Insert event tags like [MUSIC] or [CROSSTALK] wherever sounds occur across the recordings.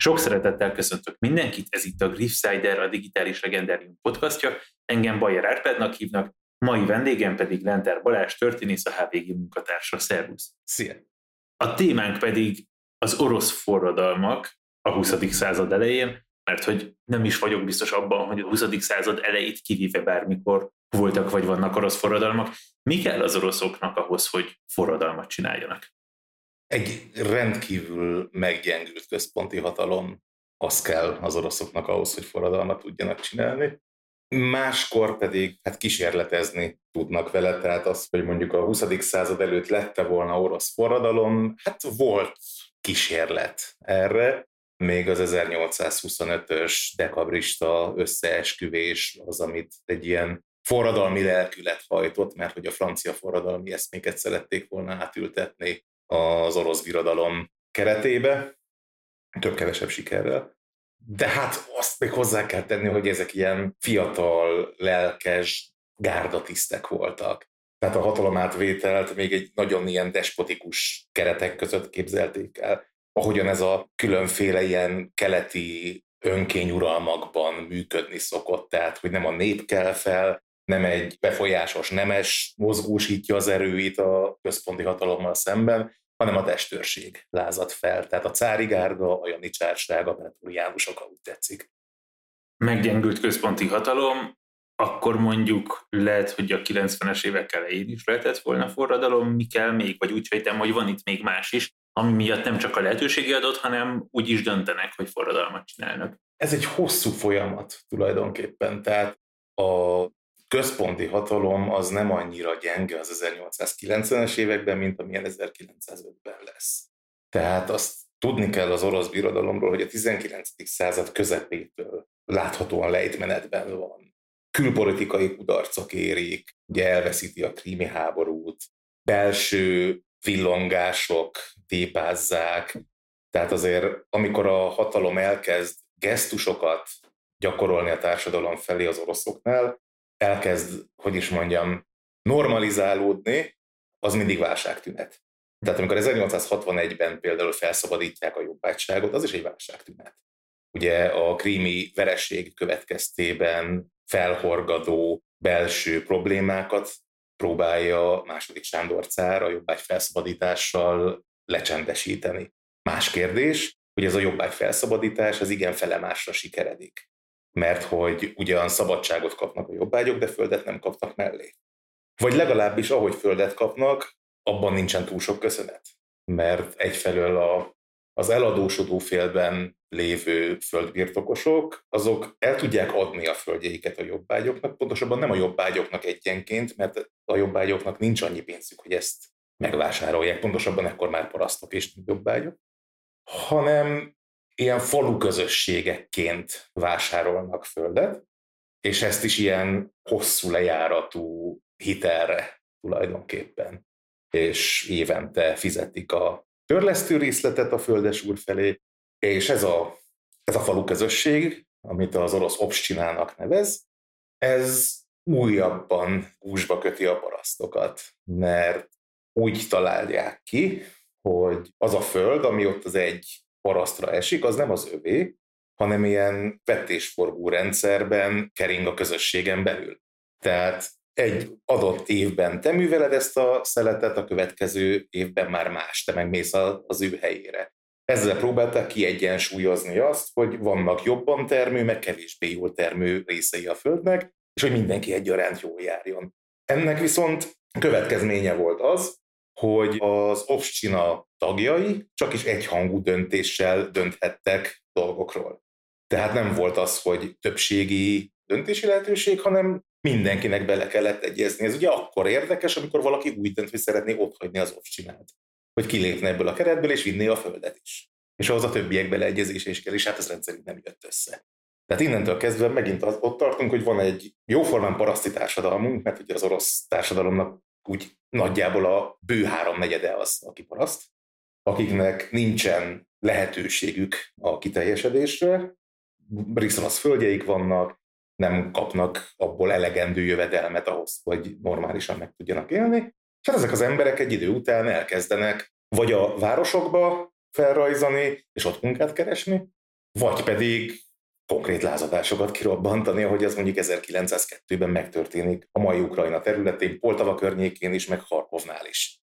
Sok szeretettel köszöntök mindenkit, ez itt a Griffsider, a Digitális Legendárium podcastja. Engem Bajer Árpádnak hívnak, mai vendégem pedig Lenter Balázs, történész, a HVG munkatársa. Szervusz! Szia! A témánk pedig az orosz forradalmak a 20. század elején, mert hogy nem is vagyok biztos abban, hogy a 20. század elejét kivéve bármikor voltak vagy vannak orosz forradalmak. Mi kell az oroszoknak ahhoz, hogy forradalmat csináljanak? Egy rendkívül meggyengült központi hatalom az kell az oroszoknak ahhoz, hogy forradalmat tudjanak csinálni. Máskor pedig hát kísérletezni tudnak vele, tehát az, hogy mondjuk a 20. század előtt lette volna orosz forradalom, hát volt kísérlet erre, még az 1825-ös dekabrista összeesküvés az, amit egy ilyen forradalmi lelkület hajtott, mert hogy a francia forradalmi eszméket szerették volna átültetni az orosz birodalom keretébe, több-kevesebb sikerrel. De hát azt még hozzá kell tenni, hogy ezek ilyen fiatal, lelkes gárdatisztek voltak. Tehát a hatalomátvételt még egy nagyon ilyen despotikus keretek között képzelték el. Ahogyan ez a különféle ilyen keleti önkényuralmakban működni szokott, tehát hogy nem a nép kell fel, nem egy befolyásos nemes mozgósítja az erőit a központi hatalommal szemben, hanem a testőrség lázad fel. Tehát a cári gárda, a janicsárság, a pretoriánusok, ha úgy tetszik. Meggyengült központi hatalom, akkor mondjuk lehet, hogy a 90-es évek elején is lehetett volna forradalom, mi kell még, vagy úgy sejtem, hogy van itt még más is, ami miatt nem csak a lehetőségi adott, hanem úgy is döntenek, hogy forradalmat csinálnak. Ez egy hosszú folyamat tulajdonképpen, tehát a központi hatalom az nem annyira gyenge az 1890-es években, mint amilyen 1905-ben lesz. Tehát azt tudni kell az orosz birodalomról, hogy a 19. század közepétől láthatóan lejtmenetben van. Külpolitikai kudarcok érik, ugye elveszíti a krími háborút, belső villongások tépázzák, tehát azért amikor a hatalom elkezd gesztusokat gyakorolni a társadalom felé az oroszoknál, elkezd, hogy is mondjam, normalizálódni, az mindig válságtünet. Tehát amikor 1861-ben például felszabadítják a jobbágyságot, az is egy válságtünet. Ugye a krími vereség következtében felhorgadó belső problémákat próbálja második Sándor cár a jobbágy felszabadítással lecsendesíteni. Más kérdés, hogy ez a jobbágy felszabadítás az igen felemásra sikeredik mert hogy ugyan szabadságot kapnak a jobbágyok, de földet nem kapnak mellé. Vagy legalábbis ahogy földet kapnak, abban nincsen túl sok köszönet. Mert egyfelől a, az eladósodó félben lévő földbirtokosok, azok el tudják adni a földjeiket a jobbágyoknak, pontosabban nem a jobbágyoknak egyenként, mert a jobbágyoknak nincs annyi pénzük, hogy ezt megvásárolják, pontosabban ekkor már parasztok és jobbágyok, hanem ilyen falu közösségekként vásárolnak földet, és ezt is ilyen hosszú lejáratú hitelre tulajdonképpen. És évente fizetik a törlesztő részletet a földes úr felé, és ez a, ez a falu közösség, amit az orosz obstinának nevez, ez újabban gúzsba köti a parasztokat, mert úgy találják ki, hogy az a föld, ami ott az egy parasztra esik, az nem az övé, hanem ilyen vetésforgó rendszerben kering a közösségen belül. Tehát egy adott évben te műveled ezt a szeletet, a következő évben már más, te megmész az ő helyére. Ezzel próbálták kiegyensúlyozni azt, hogy vannak jobban termő, meg kevésbé jól termő részei a Földnek, és hogy mindenki egyaránt jól járjon. Ennek viszont következménye volt az, hogy az Ovscsina tagjai csak is egyhangú döntéssel dönthettek dolgokról. Tehát nem volt az, hogy többségi döntési lehetőség, hanem mindenkinek bele kellett egyezni. Ez ugye akkor érdekes, amikor valaki úgy dönt, hogy szeretné otthagyni az Ovscsinát. Hogy kilépne ebből a keretből, és vinné a földet is. És ahhoz a többiek beleegyezése is kell, és hát ez rendszerint nem jött össze. Tehát innentől kezdve megint ott tartunk, hogy van egy jóformán paraszti társadalmunk, mert ugye az orosz társadalomnak úgy nagyjából a bő háromnegyede az, aki paraszt, akiknek nincsen lehetőségük a kiteljesedésre, Riszonasz földjeik vannak, nem kapnak abból elegendő jövedelmet ahhoz, hogy normálisan meg tudjanak élni. És hát ezek az emberek egy idő után elkezdenek vagy a városokba felrajzani, és ott munkát keresni, vagy pedig konkrét lázadásokat kirobbantani, ahogy az mondjuk 1902-ben megtörténik a mai Ukrajna területén, Poltava környékén is, meg Harkovnál is.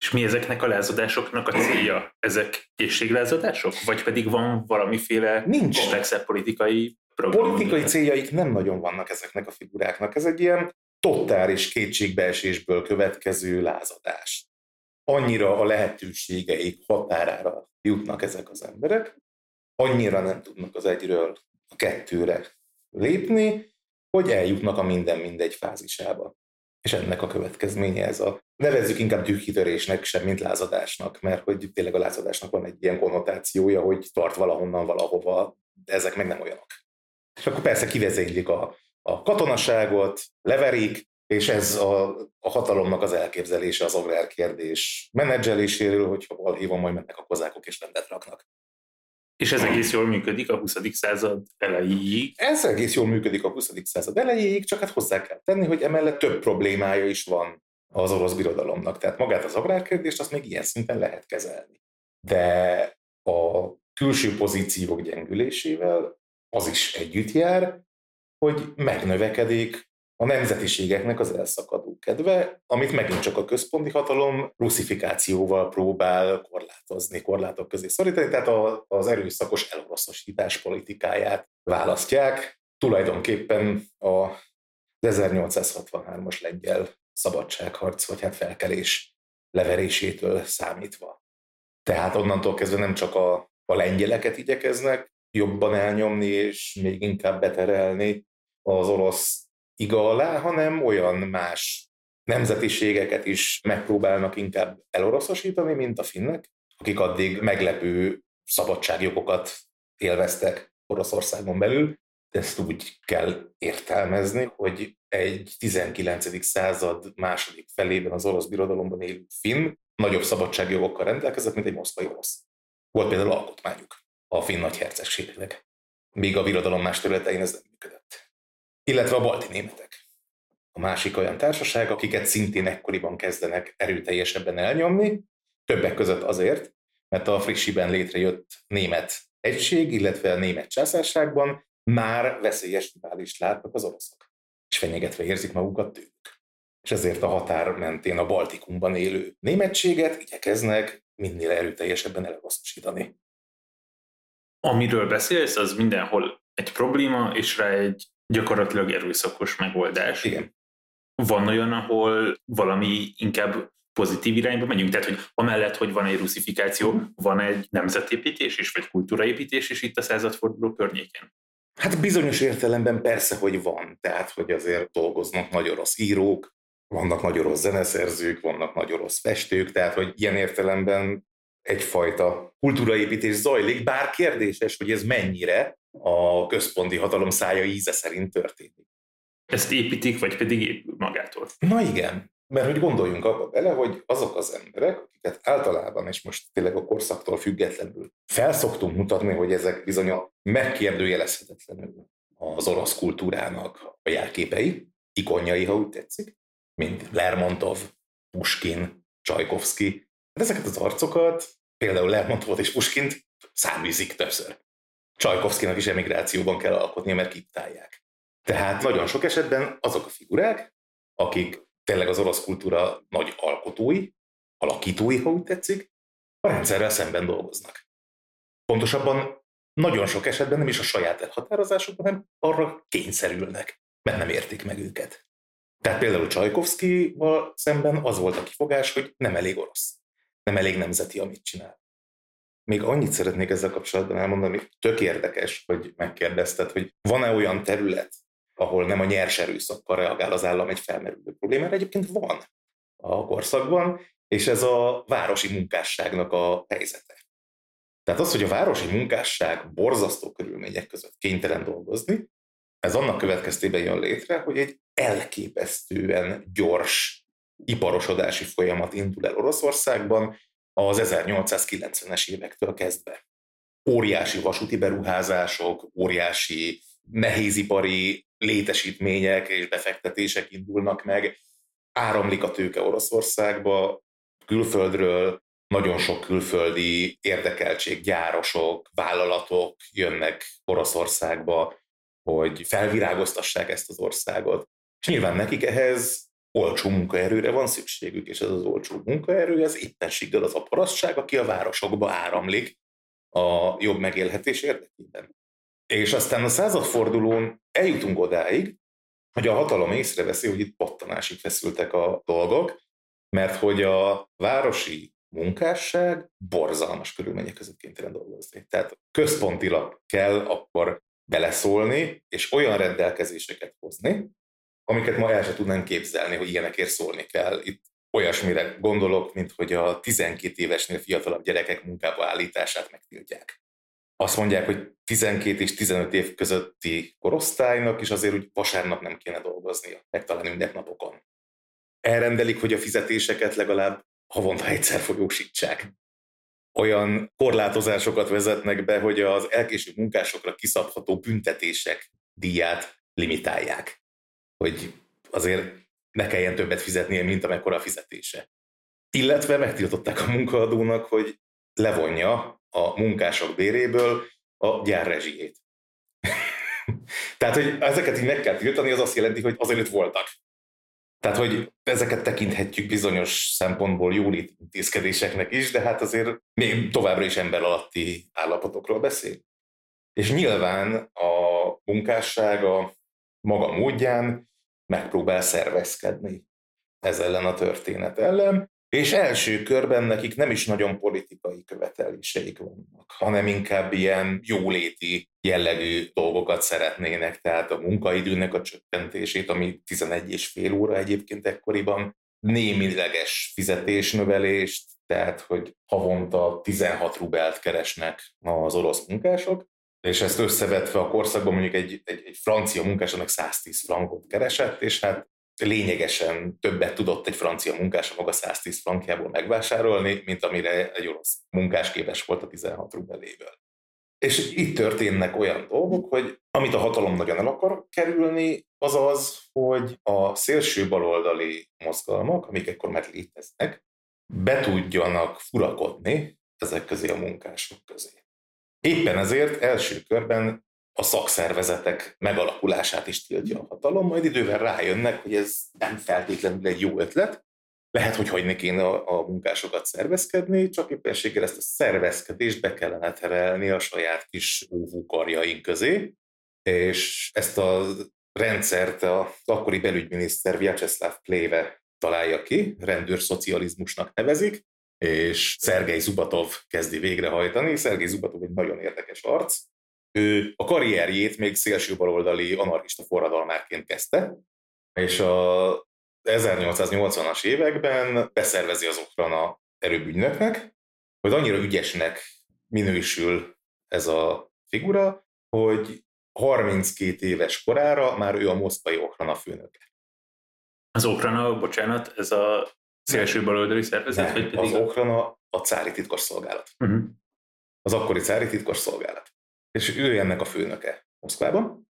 És mi ezeknek a lázadásoknak a célja? Ezek készséglázadások? Vagy pedig van valamiféle Nincs. komplexebb politikai program? Politikai céljaik nem nagyon vannak ezeknek a figuráknak. Ez egy ilyen totális kétségbeesésből következő lázadás. Annyira a lehetőségeik határára jutnak ezek az emberek, annyira nem tudnak az egyről a kettőre lépni, hogy eljutnak a minden mindegy fázisába. És ennek a következménye ez a, nevezzük inkább dühkitörésnek sem, mint lázadásnak, mert hogy tényleg a lázadásnak van egy ilyen konnotációja, hogy tart valahonnan valahova, de ezek meg nem olyanok. És akkor persze kivezénylik a, a katonaságot, leverik, és ez a, a hatalomnak az elképzelése az agrárkérdés menedzseléséről, hogyha valahol hívom, majd mennek a kozákok és rendet raknak. És ez egész jól működik a 20. század elejéig. Ez egész jól működik a 20. század elejéig, csak hát hozzá kell tenni, hogy emellett több problémája is van az orosz birodalomnak. Tehát magát az agrárkérdést azt még ilyen szinten lehet kezelni. De a külső pozíciók gyengülésével az is együtt jár, hogy megnövekedik a nemzetiségeknek az elszakadó kedve, amit megint csak a központi hatalom russzifikációval próbál korlátozni, korlátok közé szorítani, tehát az erőszakos eloroszosítás politikáját választják. Tulajdonképpen a 1863-as lengyel szabadságharc, vagy hát felkelés leverésétől számítva. Tehát onnantól kezdve nem csak a, a lengyeleket igyekeznek jobban elnyomni, és még inkább beterelni az orosz iga alá, hanem olyan más nemzetiségeket is megpróbálnak inkább eloroszosítani, mint a finnek, akik addig meglepő szabadságjogokat élveztek Oroszországon belül. Ezt úgy kell értelmezni, hogy egy 19. század második felében az orosz birodalomban élő finn nagyobb szabadságjogokkal rendelkezett, mint egy moszkvai orosz. Volt például alkotmányuk a finn nagyhercegségnek. Míg a birodalom más területein ez nem működött illetve a balti németek. A másik olyan társaság, akiket szintén ekkoriban kezdenek erőteljesebben elnyomni, többek között azért, mert a frissiben létrejött német egység, illetve a német császárságban már veszélyes rivális látnak az oroszok, és fenyegetve érzik magukat tőlük. És ezért a határ mentén a Baltikumban élő németséget igyekeznek minél erőteljesebben eloroszosítani. Amiről beszélsz, az mindenhol egy probléma, és rá egy gyakorlatilag erőszakos megoldás. Igen. Van olyan, ahol valami inkább pozitív irányba megyünk, tehát hogy amellett, hogy van egy ruszifikáció, van egy nemzetépítés is, vagy kultúraépítés is itt a századforduló környéken? Hát bizonyos értelemben persze, hogy van. Tehát, hogy azért dolgoznak nagy orosz írók, vannak nagy orosz zeneszerzők, vannak nagy orosz festők, tehát, hogy ilyen értelemben egyfajta kultúraépítés zajlik, bár kérdéses, hogy ez mennyire, a központi hatalom szája íze szerint történik. Ezt építik, vagy pedig épül magától? Na igen, mert hogy gondoljunk abba bele, hogy azok az emberek, akiket általában, és most tényleg a korszaktól függetlenül felszoktunk mutatni, hogy ezek bizony a megkérdőjelezhetetlenül az orosz kultúrának a jelképei, ikonjai, ha úgy tetszik, mint Lermontov, Puskin, Csajkovszki. Hát ezeket az arcokat, például Lermontovot és Puskint száműzik többször. Csajkovszkinak is emigrációban kell alkotnia, mert kiptálják. Tehát nagyon sok esetben azok a figurák, akik tényleg az orosz kultúra nagy alkotói, alakítói, ha úgy tetszik, a rendszerrel szemben dolgoznak. Pontosabban nagyon sok esetben nem is a saját elhatározásukban, hanem arra kényszerülnek, mert nem értik meg őket. Tehát például Csajkovszkival szemben az volt a kifogás, hogy nem elég orosz, nem elég nemzeti, amit csinál. Még annyit szeretnék ezzel kapcsolatban elmondani, tök érdekes, hogy megkérdezted, hogy van-e olyan terület, ahol nem a nyers erőszakkal reagál az állam egy felmerülő problémára. Egyébként van a korszakban, és ez a városi munkásságnak a helyzete. Tehát az, hogy a városi munkásság borzasztó körülmények között kénytelen dolgozni, ez annak következtében jön létre, hogy egy elképesztően gyors iparosodási folyamat indul el Oroszországban, az 1890-es évektől kezdve. Óriási vasúti beruházások, óriási nehézipari létesítmények és befektetések indulnak meg, áramlik a tőke Oroszországba, külföldről, nagyon sok külföldi érdekeltség, gyárosok, vállalatok jönnek Oroszországba, hogy felvirágoztassák ezt az országot. És nyilván nekik ehhez olcsó munkaerőre van szükségük, és ez az olcsó munkaerő, ez éppenséggel az a parasztság, aki a városokba áramlik a jobb megélhetés érdekében. És aztán a századfordulón eljutunk odáig, hogy a hatalom észreveszi, hogy itt pattanásig feszültek a dolgok, mert hogy a városi munkásság borzalmas körülmények között kénytelen dolgozni. Tehát központilag kell akkor beleszólni, és olyan rendelkezéseket hozni, amiket ma el sem tudnánk képzelni, hogy ilyenekért szólni kell. Itt olyasmire gondolok, mint hogy a 12 évesnél fiatalabb gyerekek munkába állítását megtiltják. Azt mondják, hogy 12 és 15 év közötti korosztálynak is azért úgy vasárnap nem kéne dolgoznia, meg talán ünnepnapokon. Elrendelik, hogy a fizetéseket legalább havonta egyszer folyósítsák. Olyan korlátozásokat vezetnek be, hogy az elkéső munkásokra kiszabható büntetések díját limitálják. Hogy azért ne kelljen többet fizetnie, mint amekkora a fizetése. Illetve megtiltották a munkaadónak, hogy levonja a munkások béréből a gyár rezsijét. [LAUGHS] Tehát, hogy ezeket így meg kell tiltani, az azt jelenti, hogy azért voltak. Tehát, hogy ezeket tekinthetjük bizonyos szempontból jólét intézkedéseknek is, de hát azért még továbbra is ember alatti állapotokról beszél. És nyilván a munkásság a maga módján megpróbál szervezkedni ez ellen a történet ellen, és első körben nekik nem is nagyon politikai követeléseik vannak, hanem inkább ilyen jóléti jellegű dolgokat szeretnének, tehát a munkaidőnek a csökkentését, ami 11 és fél óra egyébként ekkoriban, némileges fizetésnövelést, tehát hogy havonta 16 rubelt keresnek az orosz munkások, és ezt összevetve a korszakban mondjuk egy, egy, egy francia munkás, annak 110 frankot keresett, és hát lényegesen többet tudott egy francia munkás a maga 110 frankjából megvásárolni, mint amire egy orosz munkás képes volt a 16 rubeléből. És itt történnek olyan dolgok, hogy amit a hatalom nagyon el akar kerülni, az az, hogy a szélső baloldali mozgalmak, amik ekkor már léteznek, be tudjanak furakodni ezek közé a munkások közé. Éppen ezért első körben a szakszervezetek megalakulását is tiltja a hatalom, majd idővel rájönnek, hogy ez nem feltétlenül egy jó ötlet, lehet, hogy hagyni kéne a, a munkásokat szervezkedni, csak éppenséggel ezt a szervezkedést be kellene terelni a saját kis óvókarjaink közé, és ezt a rendszert az akkori belügyminiszter Vyacheslav Pléve találja ki, rendőrszocializmusnak nevezik, és Szergei Zubatov kezdi végrehajtani. Szergei Zubatov egy nagyon érdekes arc, ő a karrierjét még szélső baloldali anarchista forradalmárként kezdte, és a 1880-as években beszervezi az a erőbűnöknek, hogy annyira ügyesnek minősül ez a figura, hogy 32 éves korára már ő a moszkvai Okrana főnöke. Az Okrana, bocsánat, ez a szélső baloldali szervezet? Nem, vagy pedig az Okrana a cári titkos szolgálat. Uh-huh. Az akkori cári titkos szolgálat és ő ennek a főnöke Moszkvában,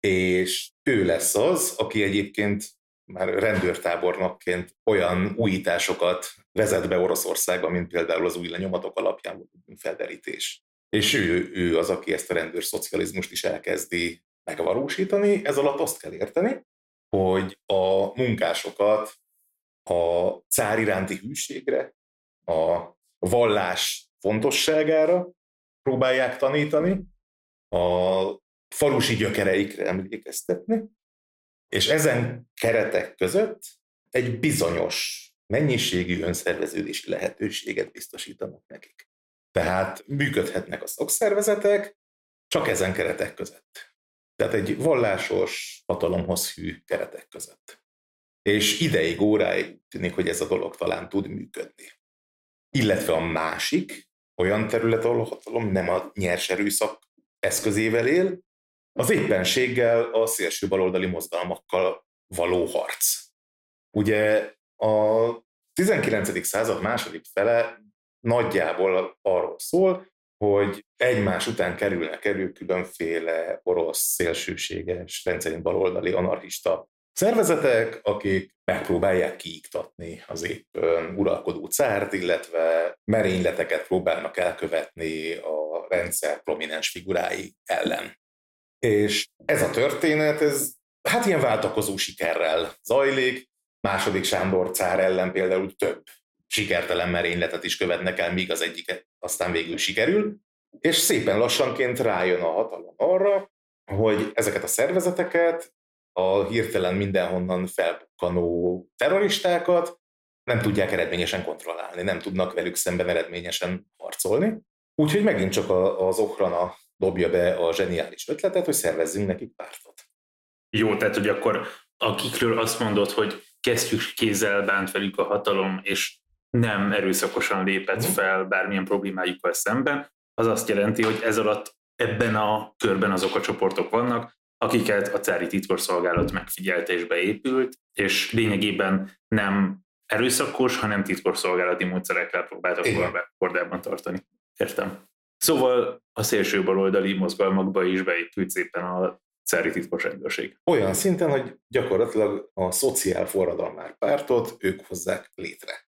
és ő lesz az, aki egyébként már rendőrtábornokként olyan újításokat vezet be Oroszországba, mint például az új lenyomatok alapján felderítés. És ő, ő az, aki ezt a rendőrszocializmust is elkezdi megvalósítani. Ez alatt azt kell érteni, hogy a munkásokat a cár iránti hűségre, a vallás fontosságára próbálják tanítani, a falusi gyökereikre emlékeztetni, és ezen keretek között egy bizonyos mennyiségű önszerveződési lehetőséget biztosítanak nekik. Tehát működhetnek a szakszervezetek csak ezen keretek között. Tehát egy vallásos, hatalomhoz hű keretek között. És ideig, óráig tűnik, hogy ez a dolog talán tud működni. Illetve a másik olyan terület, ahol a hatalom nem a nyers erőszak eszközével él, az éppenséggel a szélső baloldali mozgalmakkal való harc. Ugye a 19. század második fele nagyjából arról szól, hogy egymás után kerülnek elő különféle orosz szélsőséges, rendszerint baloldali anarchista szervezetek, akik megpróbálják kiiktatni az éppen uralkodó cárt, illetve merényleteket próbálnak elkövetni a rendszer prominens figurái ellen. És ez a történet, ez hát ilyen váltakozó sikerrel zajlik. Második Sándor cár ellen például több sikertelen merényletet is követnek el, míg az egyik aztán végül sikerül, és szépen lassanként rájön a hatalom arra, hogy ezeket a szervezeteket, a hirtelen mindenhonnan felbukkanó terroristákat nem tudják eredményesen kontrollálni, nem tudnak velük szemben eredményesen harcolni. Úgyhogy megint csak az Okrana dobja be a zseniális ötletet, hogy szervezzünk nekik pártot. Jó, tehát hogy akkor akikről azt mondod, hogy kezdjük kézzel bánt velük a hatalom, és nem erőszakosan lépett mhm. fel bármilyen problémájukkal szemben, az azt jelenti, hogy ez alatt ebben a körben azok a csoportok vannak, akiket a cári titkosszolgálat megfigyelte és beépült, és lényegében nem erőszakos, hanem titkosszolgálati módszerekkel próbáltak kordában tartani. Értem. Szóval a szélső baloldali mozgalmakba is beépült szépen a cári titkos rendőrség. Olyan szinten, hogy gyakorlatilag a szociál forradalmár pártot ők hozzák létre.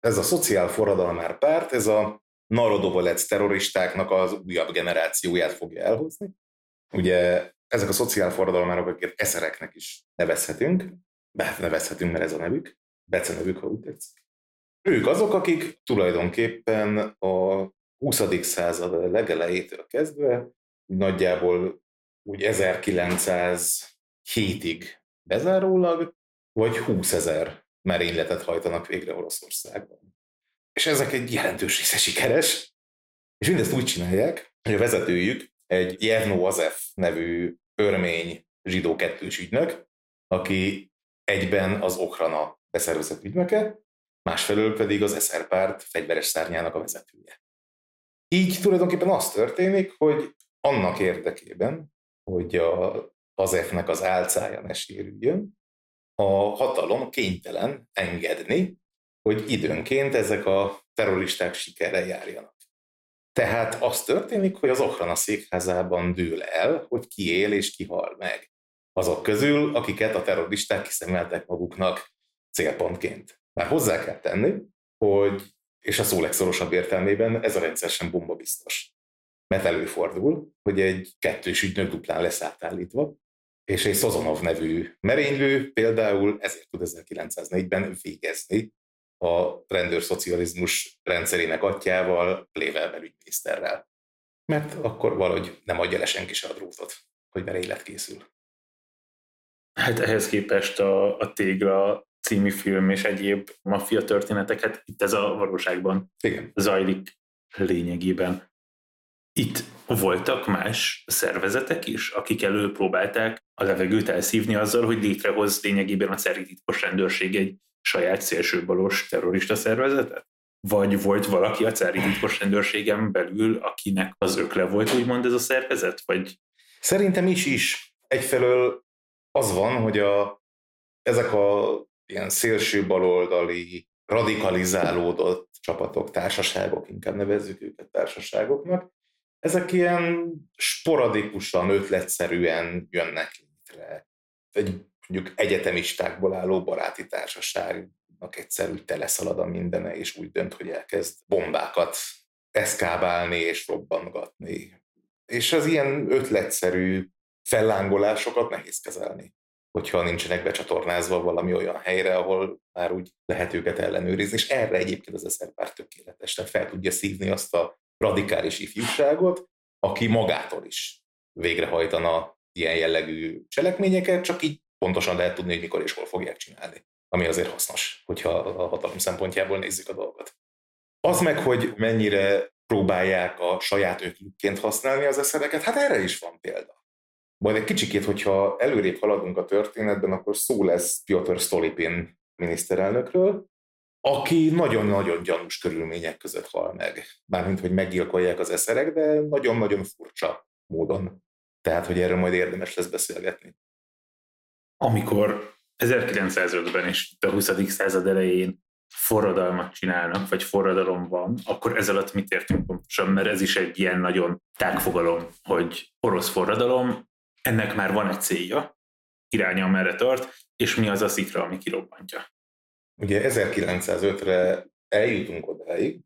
Ez a szociál forradalmár párt, ez a narodovolec terroristáknak az újabb generációját fogja elhozni. Ugye ezek a szociál forradalmárok, akiket eszereknek is nevezhetünk, nevezhetünk, mert ez a nevük, becenevük, ha úgy tetszik. Ők azok, akik tulajdonképpen a 20. század legelejétől kezdve nagyjából úgy 1907-ig bezárólag, vagy 20 ezer merényletet hajtanak végre Oroszországban. És ezek egy jelentős része sikeres, és mindezt úgy csinálják, hogy a vezetőjük egy Jevno Azef nevű örmény zsidó kettős ügynök, aki egyben az Okrana beszervezett ügynöke, másfelől pedig az SR párt fegyveres szárnyának a vezetője. Így tulajdonképpen az történik, hogy annak érdekében, hogy a, az F-nek az álcája ne sérüljön, a hatalom kénytelen engedni, hogy időnként ezek a terroristák sikerre járjanak. Tehát az történik, hogy az Okrana székházában dől el, hogy ki él és ki hal meg. Azok közül, akiket a terroristák kiszemeltek maguknak célpontként. Már hozzá kell tenni, hogy, és a szó legszorosabb értelmében ez a rendszer sem bomba biztos. Mert előfordul, hogy egy kettős ügynök duplán lesz átállítva, és egy Szozonov nevű merénylő például ezért tud 1904-ben végezni a rendőrszocializmus rendszerének atyával, Plével belügyminiszterrel. Mert akkor valahogy nem adja le senki se a drótot, hogy merénylet készül. Hát ehhez képest a, a Tégra című film és egyéb maffia történeteket itt ez a valóságban Igen. zajlik lényegében. Itt voltak más szervezetek is, akik előpróbálták a levegőt elszívni azzal, hogy létrehoz lényegében a szerint titkos rendőrség egy saját szélsőbalos terrorista szervezetet? Vagy volt valaki a cári titkos rendőrségen belül, akinek az ökle volt, úgymond ez a szervezet? Vagy... Szerintem is is. Egyfelől az van, hogy a, ezek a ilyen szélső baloldali, radikalizálódott csapatok, társaságok, inkább nevezzük őket társaságoknak, ezek ilyen sporadikusan, ötletszerűen jönnek létre. Egy mondjuk egyetemistákból álló baráti társaságnak egyszer úgy teleszalad a mindene, és úgy dönt, hogy elkezd bombákat eszkábálni és robbangatni. És az ilyen ötletszerű fellángolásokat nehéz kezelni, hogyha nincsenek becsatornázva valami olyan helyre, ahol már úgy lehet őket ellenőrizni, és erre egyébként az eszerpár tökéletes, tehát fel tudja szívni azt a radikális ifjúságot, aki magától is végrehajtana ilyen jellegű cselekményeket, csak így pontosan lehet tudni, hogy mikor és hol fogják csinálni. Ami azért hasznos, hogyha a hatalom szempontjából nézzük a dolgot. Az meg, hogy mennyire próbálják a saját ötlükként használni az eszereket, hát erre is van példa. Majd egy kicsikét, hogyha előrébb haladunk a történetben, akkor szó lesz Piotr Stolipin miniszterelnökről, aki nagyon-nagyon gyanús körülmények között hal meg. Mármint, hogy meggyilkolják az eszerek, de nagyon-nagyon furcsa módon. Tehát, hogy erről majd érdemes lesz beszélgetni amikor 1905-ben és a 20. század elején forradalmat csinálnak, vagy forradalom van, akkor ez alatt mit értünk pontosan, mert ez is egy ilyen nagyon tágfogalom, hogy orosz forradalom, ennek már van egy célja, iránya, amerre tart, és mi az a szikra, ami kirobbantja. Ugye 1905-re eljutunk odáig,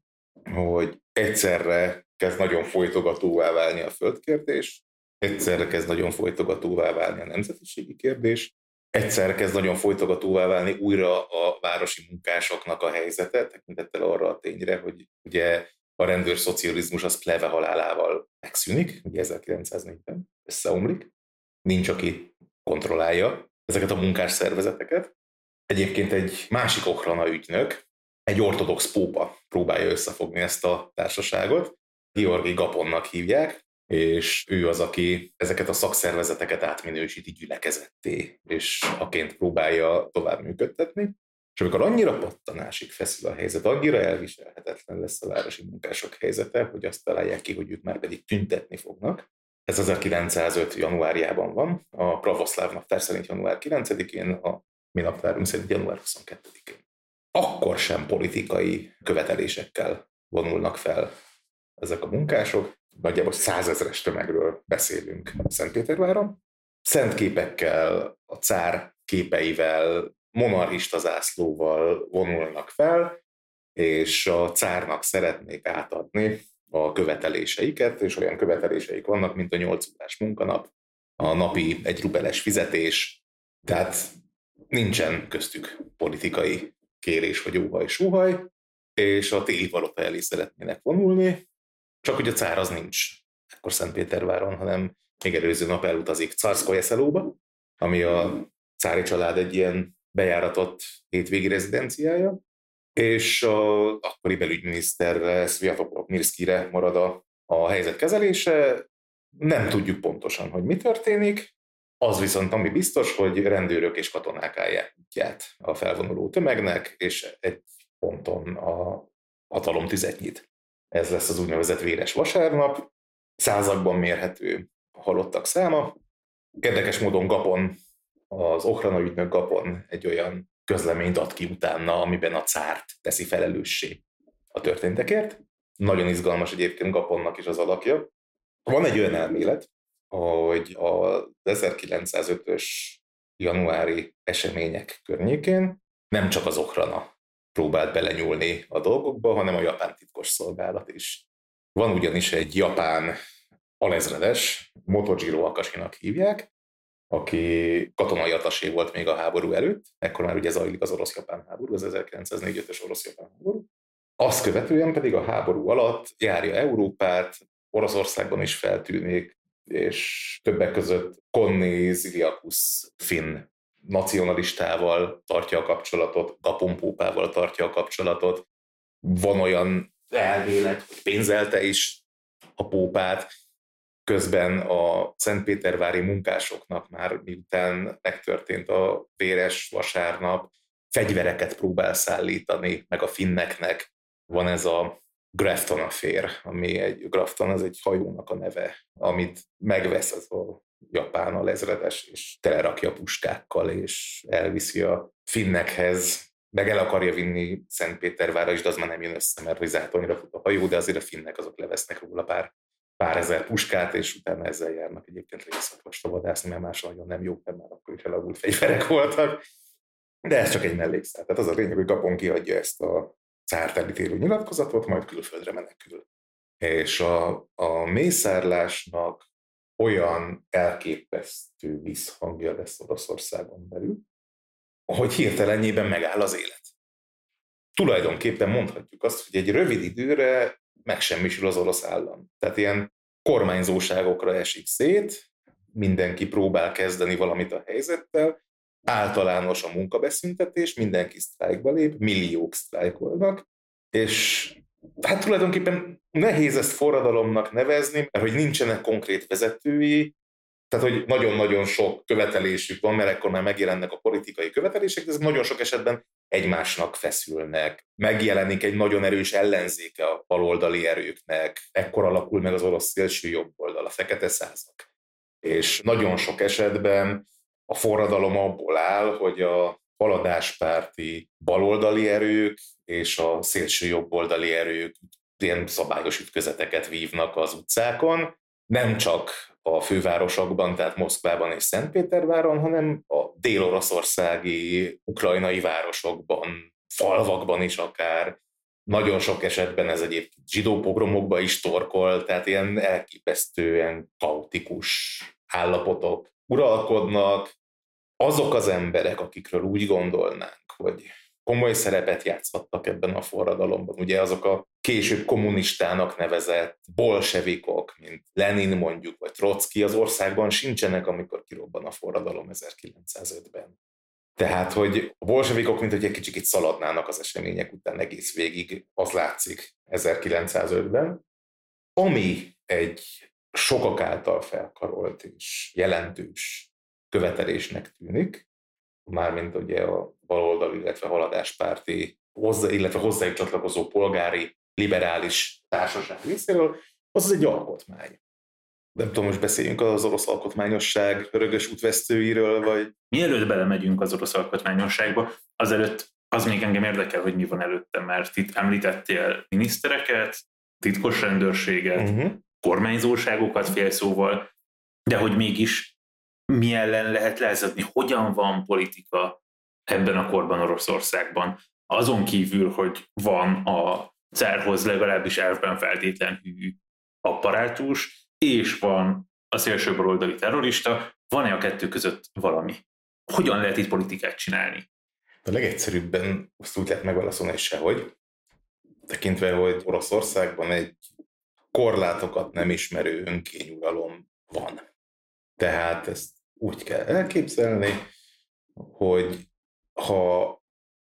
hogy egyszerre kezd nagyon folytogatóvá válni a földkérdés, egyszerre kezd nagyon folytogatóvá válni a nemzetiségi kérdés, egyszerre kezd nagyon folytogatóvá válni újra a városi munkásoknak a helyzete, tekintettel arra a tényre, hogy ugye a rendőrszocializmus az pleve halálával megszűnik, ugye 1904-ben összeomlik, nincs, aki kontrollálja ezeket a munkás szervezeteket. Egyébként egy másik okrana ügynök, egy ortodox pópa próbálja összefogni ezt a társaságot, Georgi Gaponnak hívják, és ő az, aki ezeket a szakszervezeteket átminősíti gyülekezetté, és aként próbálja tovább működtetni. És amikor annyira pattanásig feszül a helyzet, annyira elviselhetetlen lesz a városi munkások helyzete, hogy azt találják ki, hogy ők már pedig tüntetni fognak. Ez 1905. januárjában van, a pravoszláv naptár szerint január 9-én, a mi naptárunk szerint január 22-én. Akkor sem politikai követelésekkel vonulnak fel ezek a munkások, nagyjából százezres tömegről beszélünk. Szentpéterváron. Szent képekkel, a cár képeivel, monarchista zászlóval vonulnak fel, és a cárnak szeretnék átadni a követeléseiket, és olyan követeléseik vannak, mint a nyolc órás munkanap, a napi egy rubeles fizetés, tehát nincsen köztük politikai kérés vagy óhaj súhaj, és a téli palota elé szeretnének vonulni, csak hogy a cár az nincs akkor Szentpéterváron, hanem még előző nap elutazik Czarszkojeszelóba, ami a cári család egy ilyen bejáratott hétvégi rezidenciája, és a akkori belügyminiszter Sviatopolok Mirszkire marad a, a helyzet kezelése. Nem tudjuk pontosan, hogy mi történik, az viszont ami biztos, hogy rendőrök és katonák állják a felvonuló tömegnek, és egy ponton a hatalom tüzet nyit. Ez lesz az úgynevezett véres vasárnap, százakban mérhető halottak száma. Érdekes módon Gapon, az Okrana ügynök Gapon egy olyan közleményt ad ki utána, amiben a cárt teszi felelőssé a történtekért. Nagyon izgalmas egyébként Gaponnak is az alakja. Van egy olyan elmélet, hogy a 1905-ös januári események környékén nem csak az Okrana próbált belenyúlni a dolgokba, hanem a japán titkos szolgálat is. Van ugyanis egy japán alezredes, Motojiro Akashinak hívják, aki katonai atasé volt még a háború előtt, ekkor már ugye zajlik az orosz-japán háború, az 1945-ös orosz-japán háború. Azt követően pedig a háború alatt járja Európát, Oroszországban is feltűnik, és többek között Conny Ziliakus finn nacionalistával tartja a kapcsolatot, Gapompópával tartja a kapcsolatot. Van olyan elmélet, hogy pénzelte is a pópát, közben a Szentpétervári munkásoknak már miután megtörtént a véres vasárnap, fegyvereket próbál szállítani, meg a finneknek van ez a Grafton affair, ami egy, Grafton az egy hajónak a neve, amit megvesz az a japán a lezredes, és telerakja puskákkal, és elviszi a finnekhez, meg el akarja vinni Szentpétervára is, de az már nem jön össze, mert Rizátonyra fut a hajó, de azért a finnek azok levesznek róla pár, pár ezer puskát, és utána ezzel járnak egyébként részletosra vadászni, mert más nagyon nem jók, mert már akkor is elavult fegyverek voltak. De ez csak egy mellékszál. Tehát az a lényeg, hogy Gapon kiadja ezt a cárt elítélő nyilatkozatot, majd külföldre menekül. És a, a mészárlásnak olyan elképesztő visszhangja lesz Oroszországon belül, hogy hirtelenjében megáll az élet. Tulajdonképpen mondhatjuk azt, hogy egy rövid időre megsemmisül az orosz állam. Tehát ilyen kormányzóságokra esik szét, mindenki próbál kezdeni valamit a helyzettel, általános a munkabeszüntetés, mindenki sztrájkba lép, milliók sztrájkolnak, és hát tulajdonképpen nehéz ezt forradalomnak nevezni, mert hogy nincsenek konkrét vezetői, tehát hogy nagyon-nagyon sok követelésük van, mert ekkor már megjelennek a politikai követelések, de ezek nagyon sok esetben egymásnak feszülnek. Megjelenik egy nagyon erős ellenzéke a baloldali erőknek, ekkor alakul meg az orosz szélső jobb oldal, a fekete százak. És nagyon sok esetben a forradalom abból áll, hogy a haladáspárti baloldali erők és a szélső jobboldali erők ilyen szabályos ütközeteket vívnak az utcákon. Nem csak a fővárosokban, tehát Moszkvában és Szentpéterváron, hanem a dél-oroszországi, ukrajnai városokban, falvakban is akár. Nagyon sok esetben ez egyébként zsidó pogromokba is torkol, tehát ilyen elképesztően kaotikus állapotok uralkodnak. Azok az emberek, akikről úgy gondolnánk, hogy komoly szerepet játszhattak ebben a forradalomban. Ugye azok a később kommunistának nevezett bolsevikok, mint Lenin mondjuk, vagy Trotsky az országban sincsenek, amikor kirobban a forradalom 1905-ben. Tehát, hogy a bolsevikok, mint hogy egy kicsit szaladnának az események után egész végig, az látszik 1905-ben. Ami egy sokak által felkarolt és jelentős követelésnek tűnik, mármint ugye a baloldal, illetve haladáspárti, hozzá, illetve hozzájuk csatlakozó polgári liberális társaság részéről, az egy alkotmány. Nem tudom, most beszéljünk az orosz alkotmányosság örökös útvesztőiről, vagy... Mielőtt belemegyünk az orosz alkotmányosságba, azelőtt az még engem érdekel, hogy mi van előtte, mert itt említettél minisztereket, titkos rendőrséget, uh-huh. kormányzóságokat félszóval, de hogy mégis mi ellen lehet lezadni, hogyan van politika ebben a korban Oroszországban. Azon kívül, hogy van a cárhoz legalábbis elvben feltétlen hű apparátus, és van a szélső baloldali terrorista, van-e a kettő között valami? Hogyan lehet itt politikát csinálni? A legegyszerűbben azt úgy lehet megválaszolni, hogy sehogy. Tekintve, hogy Oroszországban egy korlátokat nem ismerő önkényuralom van. Tehát ezt úgy kell elképzelni, hogy ha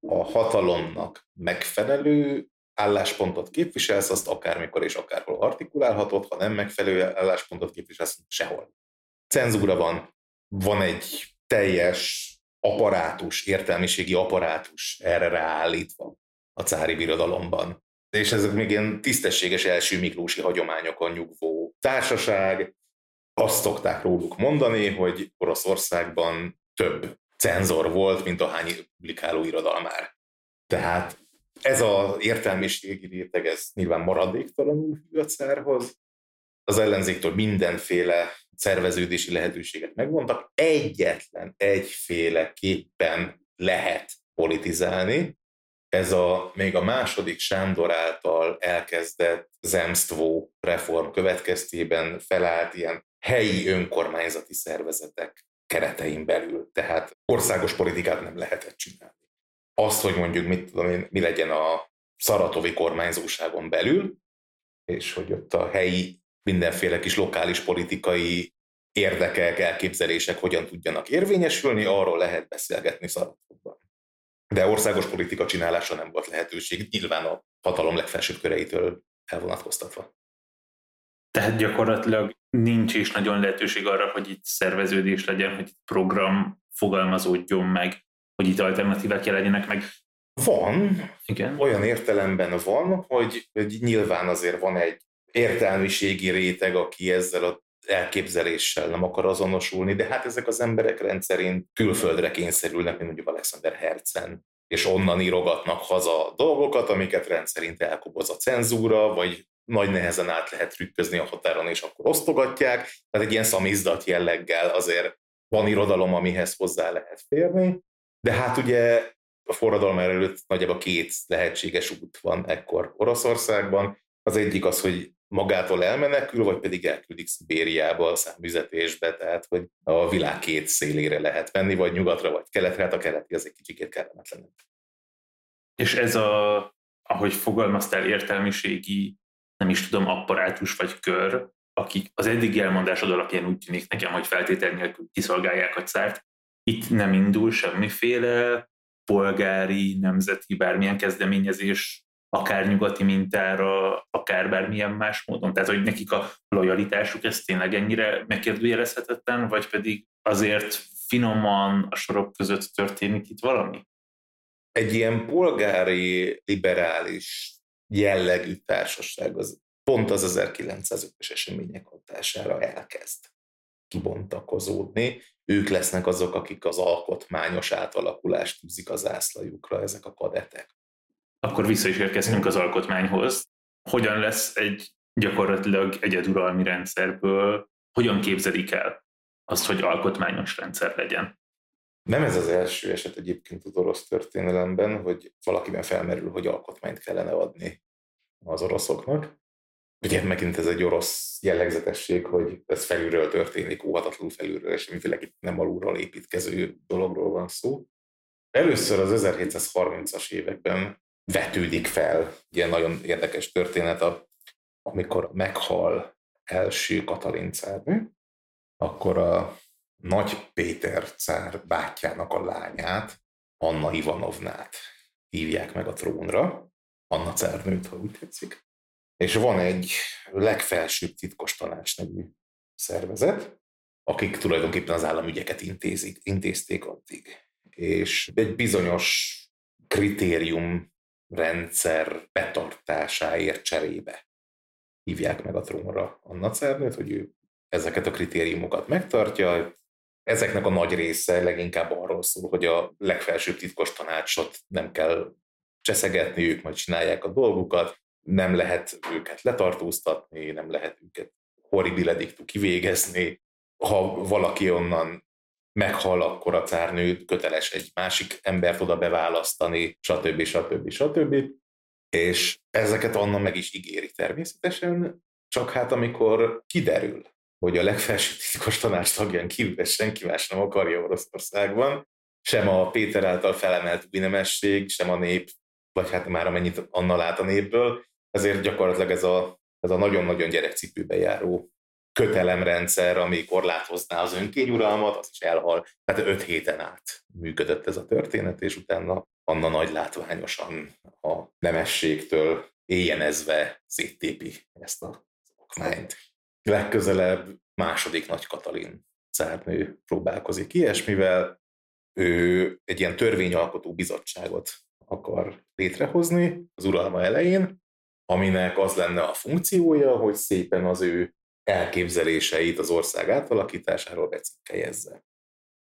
a hatalomnak megfelelő álláspontot képviselsz, azt akármikor és akárhol artikulálhatod, ha nem megfelelő álláspontot képviselsz, sehol. Cenzúra van, van egy teljes aparátus, értelmiségi aparátus erre ráállítva a cári birodalomban. És ezek még ilyen tisztességes első Miklósi hagyományokon nyugvó társaság. Azt szokták róluk mondani, hogy Oroszországban több cenzor volt, mint a hány publikáló irodalmár. Tehát ez az értelmiségi réteg, ez nyilván maradéktalanul hű a cárhoz. Az ellenzéktől mindenféle szerveződési lehetőséget megvontak. Egyetlen egyféleképpen lehet politizálni. Ez a még a második Sándor által elkezdett zemstvó reform következtében felállt ilyen helyi önkormányzati szervezetek keretein belül. Tehát országos politikát nem lehetett csinálni. Azt, hogy mondjuk mit tudom én, mi legyen a szaratovi kormányzóságon belül, és hogy ott a helyi mindenféle kis lokális politikai érdekek, elképzelések hogyan tudjanak érvényesülni, arról lehet beszélgetni Szaratovban. De országos politika csinálása nem volt lehetőség, nyilván a hatalom legfelsőbb köreitől elvonatkoztatva. Tehát gyakorlatilag nincs is nagyon lehetőség arra, hogy itt szerveződés legyen, hogy itt program fogalmazódjon meg, hogy itt alternatívák jelenjenek meg. Van, Igen. olyan értelemben van, hogy, hogy nyilván azért van egy értelmiségi réteg, aki ezzel a elképzeléssel nem akar azonosulni, de hát ezek az emberek rendszerint külföldre kényszerülnek, mint mondjuk Alexander Herzen, és onnan írogatnak haza dolgokat, amiket rendszerint elkoboz a cenzúra, vagy nagy nehezen át lehet trükközni a határon, és akkor osztogatják. Tehát egy ilyen szamizdat jelleggel azért van irodalom, amihez hozzá lehet férni. De hát ugye a forradalom előtt nagyjából két lehetséges út van ekkor Oroszországban. Az egyik az, hogy magától elmenekül, vagy pedig elküldik Szibériába, a számüzetésbe, tehát hogy a világ két szélére lehet menni, vagy nyugatra, vagy keletre, hát a keleti az egy kicsit kellemetlenebb. És ez a, ahogy fogalmaztál, értelmiségi nem is tudom, apparátus vagy kör, akik az eddigi elmondásod alapján úgy tűnik nekem, hogy feltétel nélkül kiszolgálják a cárt. Itt nem indul semmiféle polgári, nemzeti, bármilyen kezdeményezés, akár nyugati mintára, akár bármilyen más módon. Tehát, hogy nekik a lojalitásuk ez tényleg ennyire megkérdőjelezhetetlen, vagy pedig azért finoman a sorok között történik itt valami? Egy ilyen polgári, liberális jellegű társaság az pont az 1905-ös események hatására elkezd kibontakozódni. Ők lesznek azok, akik az alkotmányos átalakulást tűzik az ászlajukra, ezek a kadetek. Akkor vissza is érkeztünk az alkotmányhoz. Hogyan lesz egy gyakorlatilag egyeduralmi rendszerből hogyan képzelik el azt, hogy alkotmányos rendszer legyen. Nem ez az első eset egyébként az orosz történelemben, hogy valakiben felmerül, hogy alkotmányt kellene adni az oroszoknak. Ugye megint ez egy orosz jellegzetesség, hogy ez felülről történik, óhatatlanul felülről, és semmiféle nem alulról építkező dologról van szó. Először az 1730-as években vetődik fel ilyen nagyon érdekes történet, amikor meghal első Katalin cárnő, akkor a nagy Péter cár bátyjának a lányát, Anna Ivanovnát hívják meg a trónra, Anna cárnőt, ha úgy tetszik. És van egy legfelsőbb titkos tanács nevű szervezet, akik tulajdonképpen az államügyeket intézik, intézték addig. És egy bizonyos kritérium rendszer betartásáért cserébe hívják meg a trónra Anna Cernőt, hogy ő ezeket a kritériumokat megtartja. Ezeknek a nagy része leginkább arról szól, hogy a legfelsőbb titkos tanácsot nem kell cseszegetni, ők majd csinálják a dolgukat, nem lehet őket letartóztatni, nem lehet őket horribilediktu kivégezni. Ha valaki onnan meghal, akkor a cárnő köteles egy másik embert oda beválasztani, stb. stb. stb. És ezeket Anna meg is ígéri természetesen, csak hát amikor kiderül, hogy a legfelsőbb titkos tanács tagján kívül senki más nem akarja Oroszországban, sem a Péter által felemelt újnemesség, sem a nép, vagy hát már amennyit Anna lát a népből, ezért gyakorlatilag ez a, ez a nagyon-nagyon gyerekcipőbe járó kötelemrendszer, ami korlátozná az önkényuralmat, az is elhal. Tehát öt héten át működött ez a történet, és utána Anna nagy látványosan a nemességtől éjjenezve széttépi ezt a okmányt. Legközelebb második nagy Katalin cárnő próbálkozik ilyesmivel. Ő egy ilyen törvényalkotó bizottságot akar létrehozni az uralma elején, aminek az lenne a funkciója, hogy szépen az ő elképzeléseit az ország átalakításáról becikkeljezze.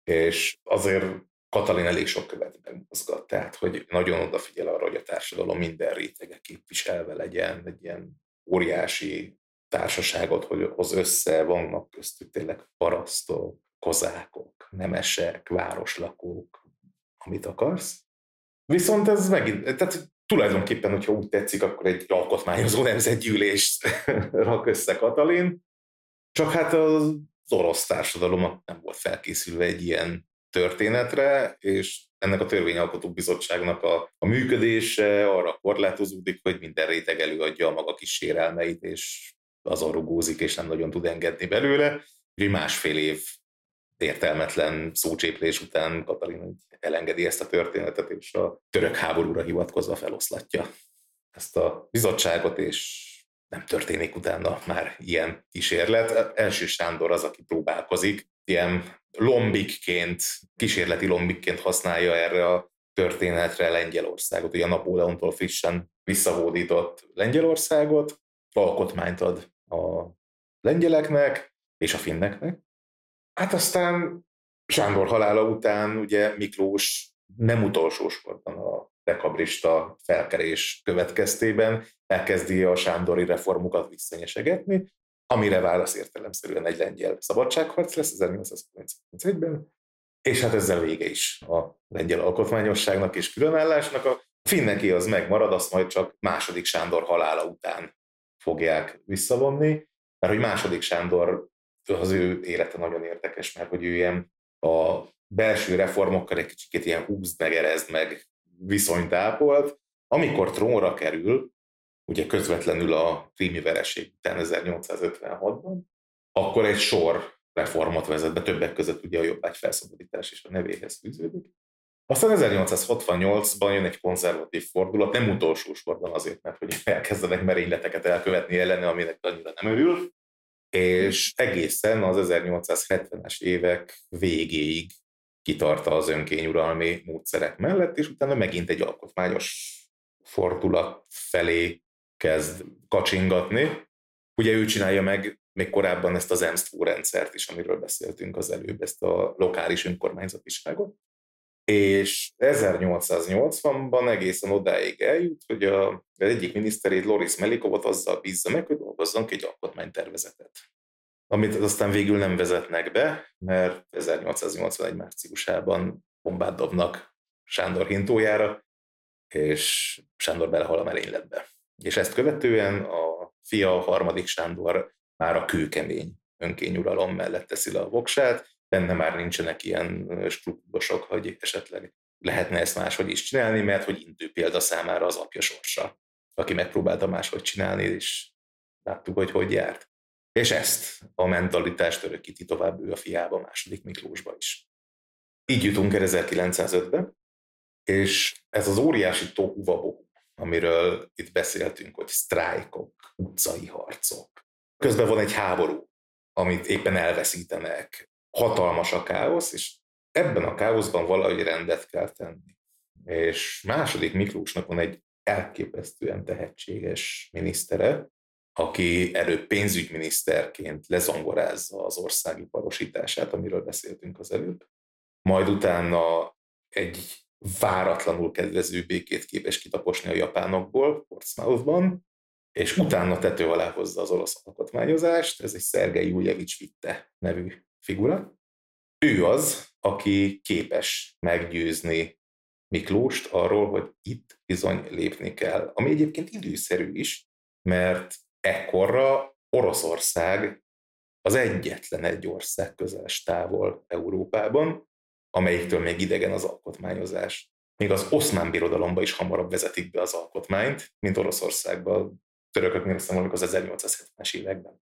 És azért Katalin elég sok követ megmozgat, tehát hogy nagyon odafigyel arra, hogy a társadalom minden rétege képviselve legyen, egy ilyen óriási társaságot, hogy hoz össze, vannak köztük tényleg parasztok, kozákok, nemesek, városlakók, amit akarsz. Viszont ez megint, tehát tulajdonképpen, hogyha úgy tetszik, akkor egy alkotmányozó nemzetgyűlést [LAUGHS] rak össze Katalin, csak hát az orosz társadalom nem volt felkészülve egy ilyen történetre, és ennek a törvényalkotó bizottságnak a, a működése arra korlátozódik, hogy minden réteg előadja a maga kis sérelmeit, és azon rugózik, és nem nagyon tud engedni belőle. Úgyhogy másfél év értelmetlen szócséplés után Katalin elengedi ezt a történetet, és a török háborúra hivatkozva feloszlatja ezt a bizottságot, és nem történik utána már ilyen kísérlet. Első Sándor az, aki próbálkozik, ilyen lombikként, kísérleti lombikként használja erre a történetre Lengyelországot, ugye Napóleontól frissen visszahódított Lengyelországot, alkotmányt ad a lengyeleknek és a finneknek. Hát aztán Sándor halála után ugye Miklós nem utolsó sorban a dekabrista felkerés következtében elkezdi a sándori reformokat visszanyesegetni, amire válasz értelemszerűen egy lengyel szabadságharc lesz 1831-ben, és hát ezzel vége is a lengyel alkotmányosságnak és különállásnak. A finneké az megmarad, azt majd csak második Sándor halála után fogják visszavonni, mert hogy második Sándor az ő élete nagyon érdekes, mert hogy ő ilyen a belső reformokkal egy kicsit ilyen húzd meg, erezd meg viszonyt ápolt. Amikor trónra kerül, ugye közvetlenül a krími vereség után 1856-ban, akkor egy sor reformot vezet be, többek között ugye a jobbágy felszabadítás is a nevéhez fűződik. Aztán 1868-ban jön egy konzervatív fordulat, nem utolsó sorban azért, mert hogy elkezdenek merényleteket elkövetni ellene, aminek annyira nem örül, és egészen az 1870-es évek végéig kitarta az önkényuralmi módszerek mellett, és utána megint egy alkotmányos fordulat felé kezd kacsingatni. Ugye ő csinálja meg még korábban ezt az EMSZTVO rendszert is, amiről beszéltünk az előbb, ezt a lokális önkormányzatiságot. És 1880-ban egészen odáig eljut, hogy a, az egyik miniszterét, Loris Melikovot azzal bízza meg, hogy dolgozzon ki egy alkotmánytervezetet. amit aztán végül nem vezetnek be, mert 1881 márciusában bombát dobnak Sándor hintójára, és Sándor belehal a merényletbe. És ezt követően a fia, a harmadik Sándor már a kőkemény önkényuralom mellett teszi le a voksát, benne már nincsenek ilyen skrupulosok, hogy esetleg lehetne ezt máshogy is csinálni, mert hogy intő példa számára az apja sorsa, aki megpróbálta máshogy csinálni, és láttuk, hogy hogy járt. És ezt a mentalitást örökíti tovább ő a fiába, második Miklósba is. Így jutunk el 1905-be, és ez az óriási tohuvabohu, amiről itt beszéltünk, hogy sztrájkok, utcai harcok. Közben van egy háború, amit éppen elveszítenek, hatalmas a káosz, és ebben a káoszban valahogy rendet kell tenni. És második Miklósnak van egy elképesztően tehetséges minisztere, aki előbb pénzügyminiszterként lezongorázza az ország iparosítását, amiről beszéltünk az előbb, majd utána egy váratlanul kedvező békét képes kitaposni a japánokból, Portsmouthban, és utána tető alá hozza az orosz alkotmányozást, ez egy Szergei Ulyevics Vitte nevű figura. Ő az, aki képes meggyőzni Miklóst arról, hogy itt bizony lépni kell. Ami egyébként időszerű is, mert ekkorra Oroszország az egyetlen egy ország közeles távol Európában, amelyiktől még idegen az alkotmányozás. Még az oszmán birodalomba is hamarabb vezetik be az alkotmányt, mint Oroszországban, törököknél azt mondjuk az 1870-es években.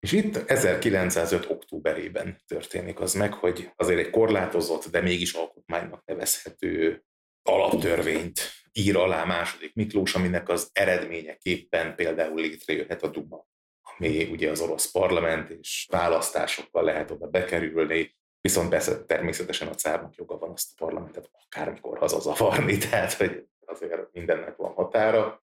És itt 1905. októberében történik az meg, hogy azért egy korlátozott, de mégis alkotmánynak nevezhető alaptörvényt ír alá második Miklós, aminek az eredményeképpen például létrejöhet a Duma, ami ugye az orosz parlament, és választásokkal lehet oda bekerülni, viszont persze természetesen a cárnak joga van azt a parlamentet akármikor hazazavarni, [LAUGHS] tehát hogy azért mindennek van határa.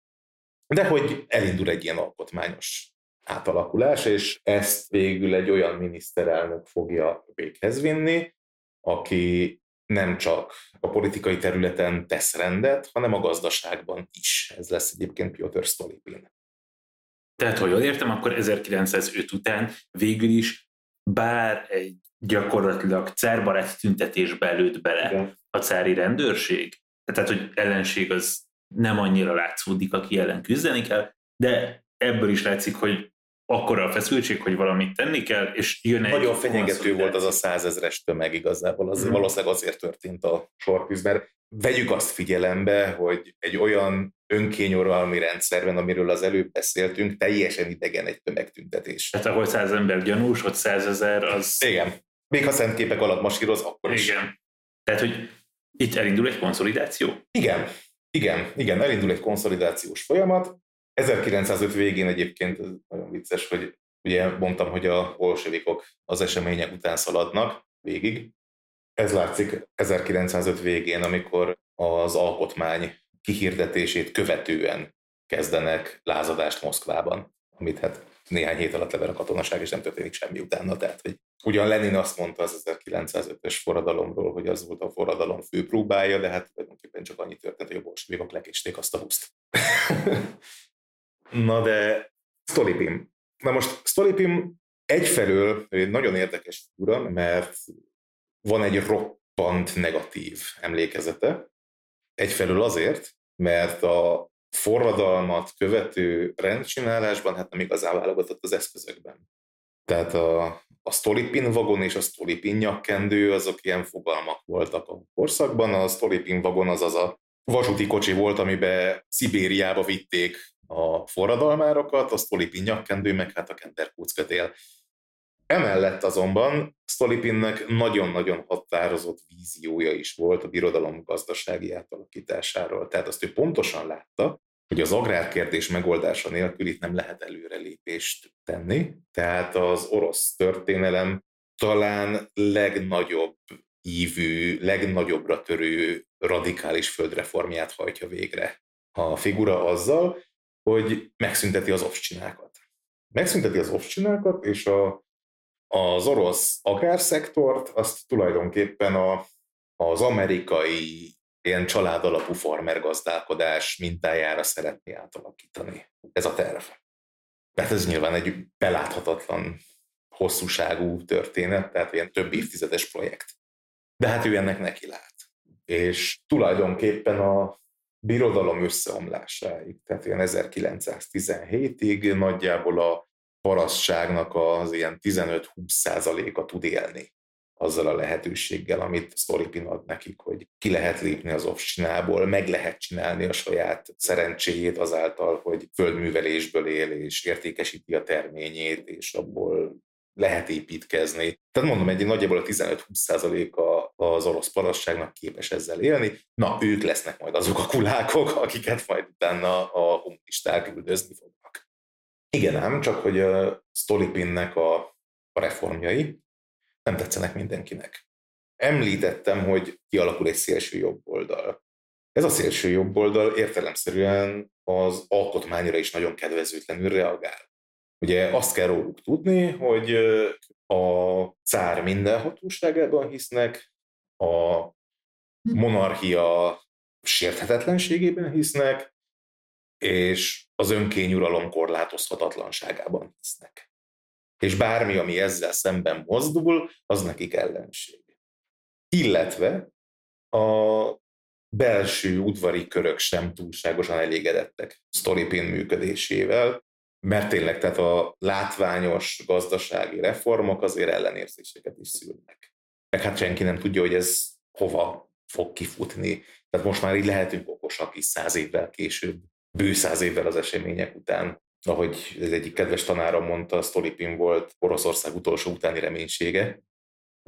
De hogy elindul egy ilyen alkotmányos átalakulás, és ezt végül egy olyan miniszterelnök fogja véghez vinni, aki nem csak a politikai területen tesz rendet, hanem a gazdaságban is. Ez lesz egyébként Piotr Stolypin. Tehát, ha jól értem, akkor 1905 után végül is bár egy gyakorlatilag cárbarát tüntetésbe előtt bele Igen. a cári rendőrség, tehát, hogy ellenség az nem annyira látszódik, aki ellen küzdeni kell, de ebből is látszik, hogy akkora a feszültség, hogy valamit tenni kell, és jön egy... Nagyon fenyegető volt az a százezres tömeg igazából, az mm. valószínűleg azért történt a sortűz, mert vegyük azt figyelembe, hogy egy olyan önkényuralmi rendszerben, amiről az előbb beszéltünk, teljesen idegen egy tömegtüntetés. Tehát ahol száz ember gyanús, ott százezer, az... Igen. Még ha szent képek alatt masíroz, akkor is. Igen. Tehát, hogy itt elindul egy konszolidáció? Igen. Igen, igen, elindul egy konszolidációs folyamat, 1905 végén egyébként ez nagyon vicces, hogy ugye mondtam, hogy a bolsevikok az események után szaladnak végig. Ez látszik 1905 végén, amikor az alkotmány kihirdetését követően kezdenek lázadást Moszkvában, amit hát néhány hét alatt lever a katonaság, és nem történik semmi utána. Tehát, hogy ugyan Lenin azt mondta az 1905-ös forradalomról, hogy az volt a forradalom fő próbája, de hát tulajdonképpen csak annyi történt, hogy a bolsevikok lekésték azt a húzt. [LAUGHS] Na de Stolipim. Na most Stolipim egyfelől egy nagyon érdekes figura, mert van egy roppant negatív emlékezete. Egyfelől azért, mert a forradalmat követő rendcsinálásban hát nem igazán válogatott az eszközökben. Tehát a, a Stolipin vagon és a Stolipin nyakkendő azok ilyen fogalmak voltak a korszakban. A Stolipin vagon az az a vasúti kocsi volt, amiben Szibériába vitték a forradalmárokat, a Stolipin nyakkendő, meg hát a kenterkúckötél. Emellett azonban Stolipinnek nagyon-nagyon határozott víziója is volt a birodalom gazdasági átalakításáról. Tehát azt ő pontosan látta, hogy az agrárkérdés megoldása nélkül itt nem lehet előrelépést tenni. Tehát az orosz történelem talán legnagyobb ívű, legnagyobbra törő radikális földreformját hajtja végre a figura azzal, hogy megszünteti az ovcsinákat. Megszünteti az ovcsinákat, és a, az orosz agárszektort azt tulajdonképpen a, az amerikai ilyen családalapú farmer gazdálkodás mintájára szeretné átalakítani. Ez a terv. Tehát ez nyilván egy beláthatatlan hosszúságú történet, tehát ilyen több évtizedes projekt. De hát ő ennek neki lát. És tulajdonképpen a birodalom összeomlásáig, tehát ilyen 1917-ig nagyjából a parasztságnak az ilyen 15-20 százaléka tud élni azzal a lehetőséggel, amit Storypin ad nekik, hogy ki lehet lépni az offsinából, meg lehet csinálni a saját szerencséjét azáltal, hogy földművelésből él és értékesíti a terményét, és abból lehet építkezni. Tehát mondom, egy nagyjából a 15-20% az orosz parasságnak képes ezzel élni. Na, ők lesznek majd azok a kulákok, akiket majd utána a kommunisták üldözni fognak. Igen ám, csak hogy a Stolipinnek a, a reformjai nem tetszenek mindenkinek. Említettem, hogy kialakul egy szélső jobb oldal. Ez a szélső jobb oldal értelemszerűen az alkotmányra is nagyon kedvezőtlenül reagál. Ugye azt kell róluk tudni, hogy a cár mindenhatóságában hisznek, a monarchia sérthetetlenségében hisznek, és az önkényuralom korlátozhatatlanságában hisznek. És bármi, ami ezzel szemben mozdul, az nekik ellenség. Illetve a belső udvari körök sem túlságosan elégedettek Storypin működésével, mert tényleg tehát a látványos gazdasági reformok azért ellenérzéseket is szülnek. Meg hát senki nem tudja, hogy ez hova fog kifutni. Tehát most már így lehetünk okosak is száz évvel később, bő száz évvel az események után. Ahogy ez egyik kedves tanárom mondta, Stolipin volt Oroszország utolsó utáni reménysége.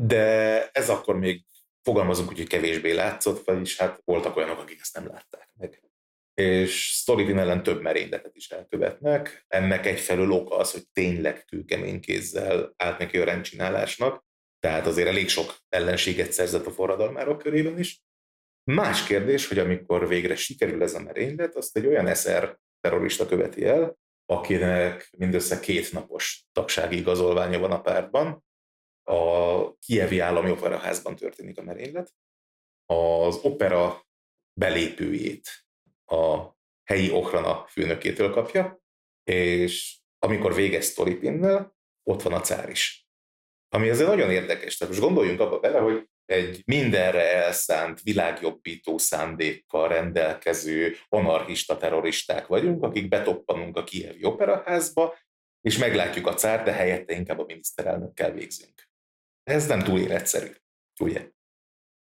De ez akkor még fogalmazunk úgy, hogy kevésbé látszott, vagyis hát voltak olyanok, akik ezt nem látták meg és Storyvin ellen több merényletet is elkövetnek. Ennek egyfelől oka az, hogy tényleg kőkemény kézzel állt neki a rendcsinálásnak, tehát azért elég sok ellenséget szerzett a forradalmárok körében is. Más kérdés, hogy amikor végre sikerül ez a merénylet, azt egy olyan eszer terrorista követi el, akinek mindössze két napos tagsági igazolványa van a pártban. A Kievi Állami Operaházban történik a merénylet. Az opera belépőjét a helyi Okrana főnökétől kapja, és amikor végez Storypinnel, ott van a cár is. Ami azért nagyon érdekes. Tehát most gondoljunk abba bele, hogy egy mindenre elszánt, világjobbító szándékkal rendelkező anarchista terroristák vagyunk, akik betoppanunk a Kievi operaházba, és meglátjuk a cár, de helyette inkább a miniszterelnökkel végzünk. Ez nem túl életszerű, ugye?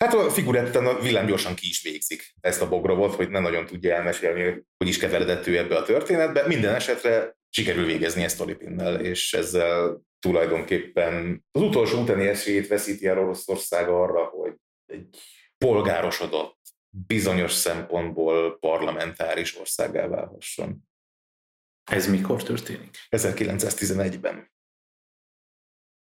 Hát a figuretten a villám gyorsan ki is végzik ezt a bogrovot, hogy nem nagyon tudja elmesélni, hogy is keveredett ő ebbe a történetbe. Minden esetre sikerül végezni ezt Olipinnel, és ezzel tulajdonképpen az utolsó utáni esélyét veszíti el Oroszország arra, hogy egy polgárosodott, bizonyos szempontból parlamentáris országá válhasson. Ez mikor történik? 1911-ben.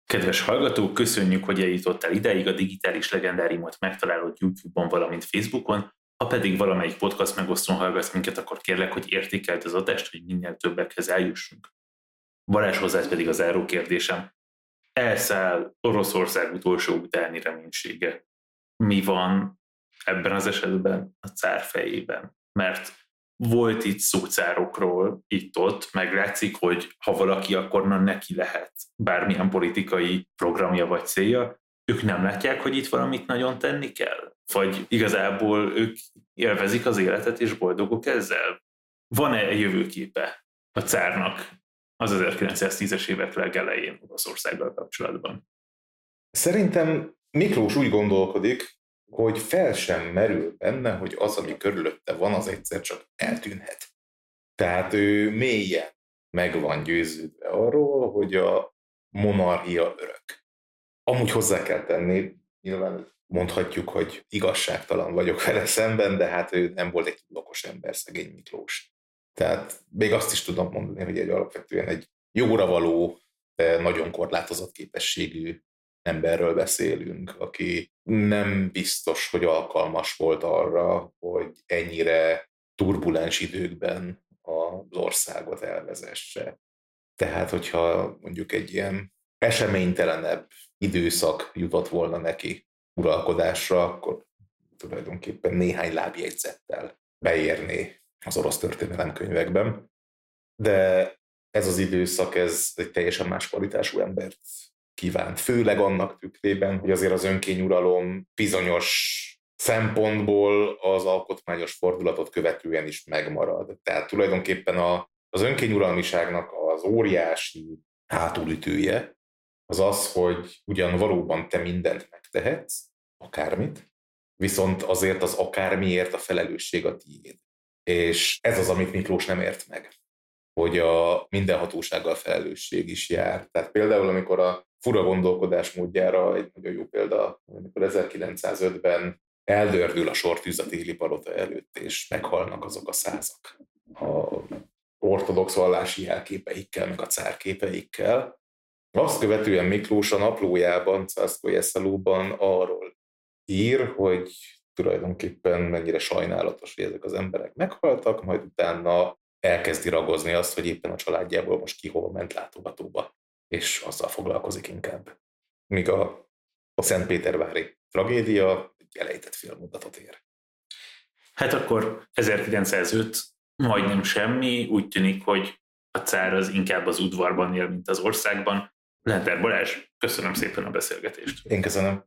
Kedves hallgatók, köszönjük, hogy eljutottál ideig a digitális legendáriumot megtalálod YouTube-on, valamint Facebookon. Ha pedig valamelyik podcast megosztón hallgatsz minket, akkor kérlek, hogy értékeld az adást, hogy minél többekhez eljussunk. Varázs hozzá pedig az záró kérdésem. Elszáll Oroszország utolsó utáni reménysége. Mi van ebben az esetben a cár fejében? Mert volt itt szócárokról itt-ott, meg látszik, hogy ha valaki, akkor na neki lehet bármilyen politikai programja vagy célja, ők nem látják, hogy itt valamit nagyon tenni kell? Vagy igazából ők élvezik az életet és boldogok ezzel? Van-e jövőképe a cárnak az 1910-es évek legelején Oroszországgal kapcsolatban? Szerintem Miklós úgy gondolkodik, hogy fel sem merül benne, hogy az, ami körülötte van, az egyszer csak eltűnhet. Tehát ő mélyen meg van győződve arról, hogy a monarchia örök. Amúgy hozzá kell tenni, nyilván mondhatjuk, hogy igazságtalan vagyok vele szemben, de hát ő nem volt egy okos ember, szegény Miklós. Tehát még azt is tudom mondani, hogy egy alapvetően egy jóra való, de nagyon korlátozott képességű emberről beszélünk, aki nem biztos, hogy alkalmas volt arra, hogy ennyire turbulens időkben az országot elvezesse. Tehát, hogyha mondjuk egy ilyen eseménytelenebb időszak jutott volna neki uralkodásra, akkor tulajdonképpen néhány lábjegyzettel beérné az orosz történelemkönyvekben. De ez az időszak, ez egy teljesen más kvalitású embert kívánt. Főleg annak tükrében, hogy azért az önkényuralom bizonyos szempontból az alkotmányos fordulatot követően is megmarad. Tehát tulajdonképpen a, az önkényuralmiságnak az óriási hátulütője az az, hogy ugyan valóban te mindent megtehetsz, akármit, viszont azért az akármiért a felelősség a tiéd. És ez az, amit Miklós nem ért meg, hogy a mindenhatósággal felelősség is jár. Tehát például, amikor a fura gondolkodás módjára egy nagyon jó példa, amikor 1905-ben eldördül a sortűz a téli palota előtt, és meghalnak azok a százak. A ortodox vallási jelképeikkel, meg a cárképeikkel. Azt követően Miklós a naplójában, Cászkoly arról ír, hogy tulajdonképpen mennyire sajnálatos, hogy ezek az emberek meghaltak, majd utána elkezdi ragozni azt, hogy éppen a családjából most ki hova ment látogatóba, és azzal foglalkozik inkább. Míg a, a Szentpétervári tragédia egy elejtett félmondatot ér. Hát akkor 1905 majdnem semmi, úgy tűnik, hogy a cár az inkább az udvarban él, mint az országban. Lenter Balázs, köszönöm szépen a beszélgetést. Én köszönöm.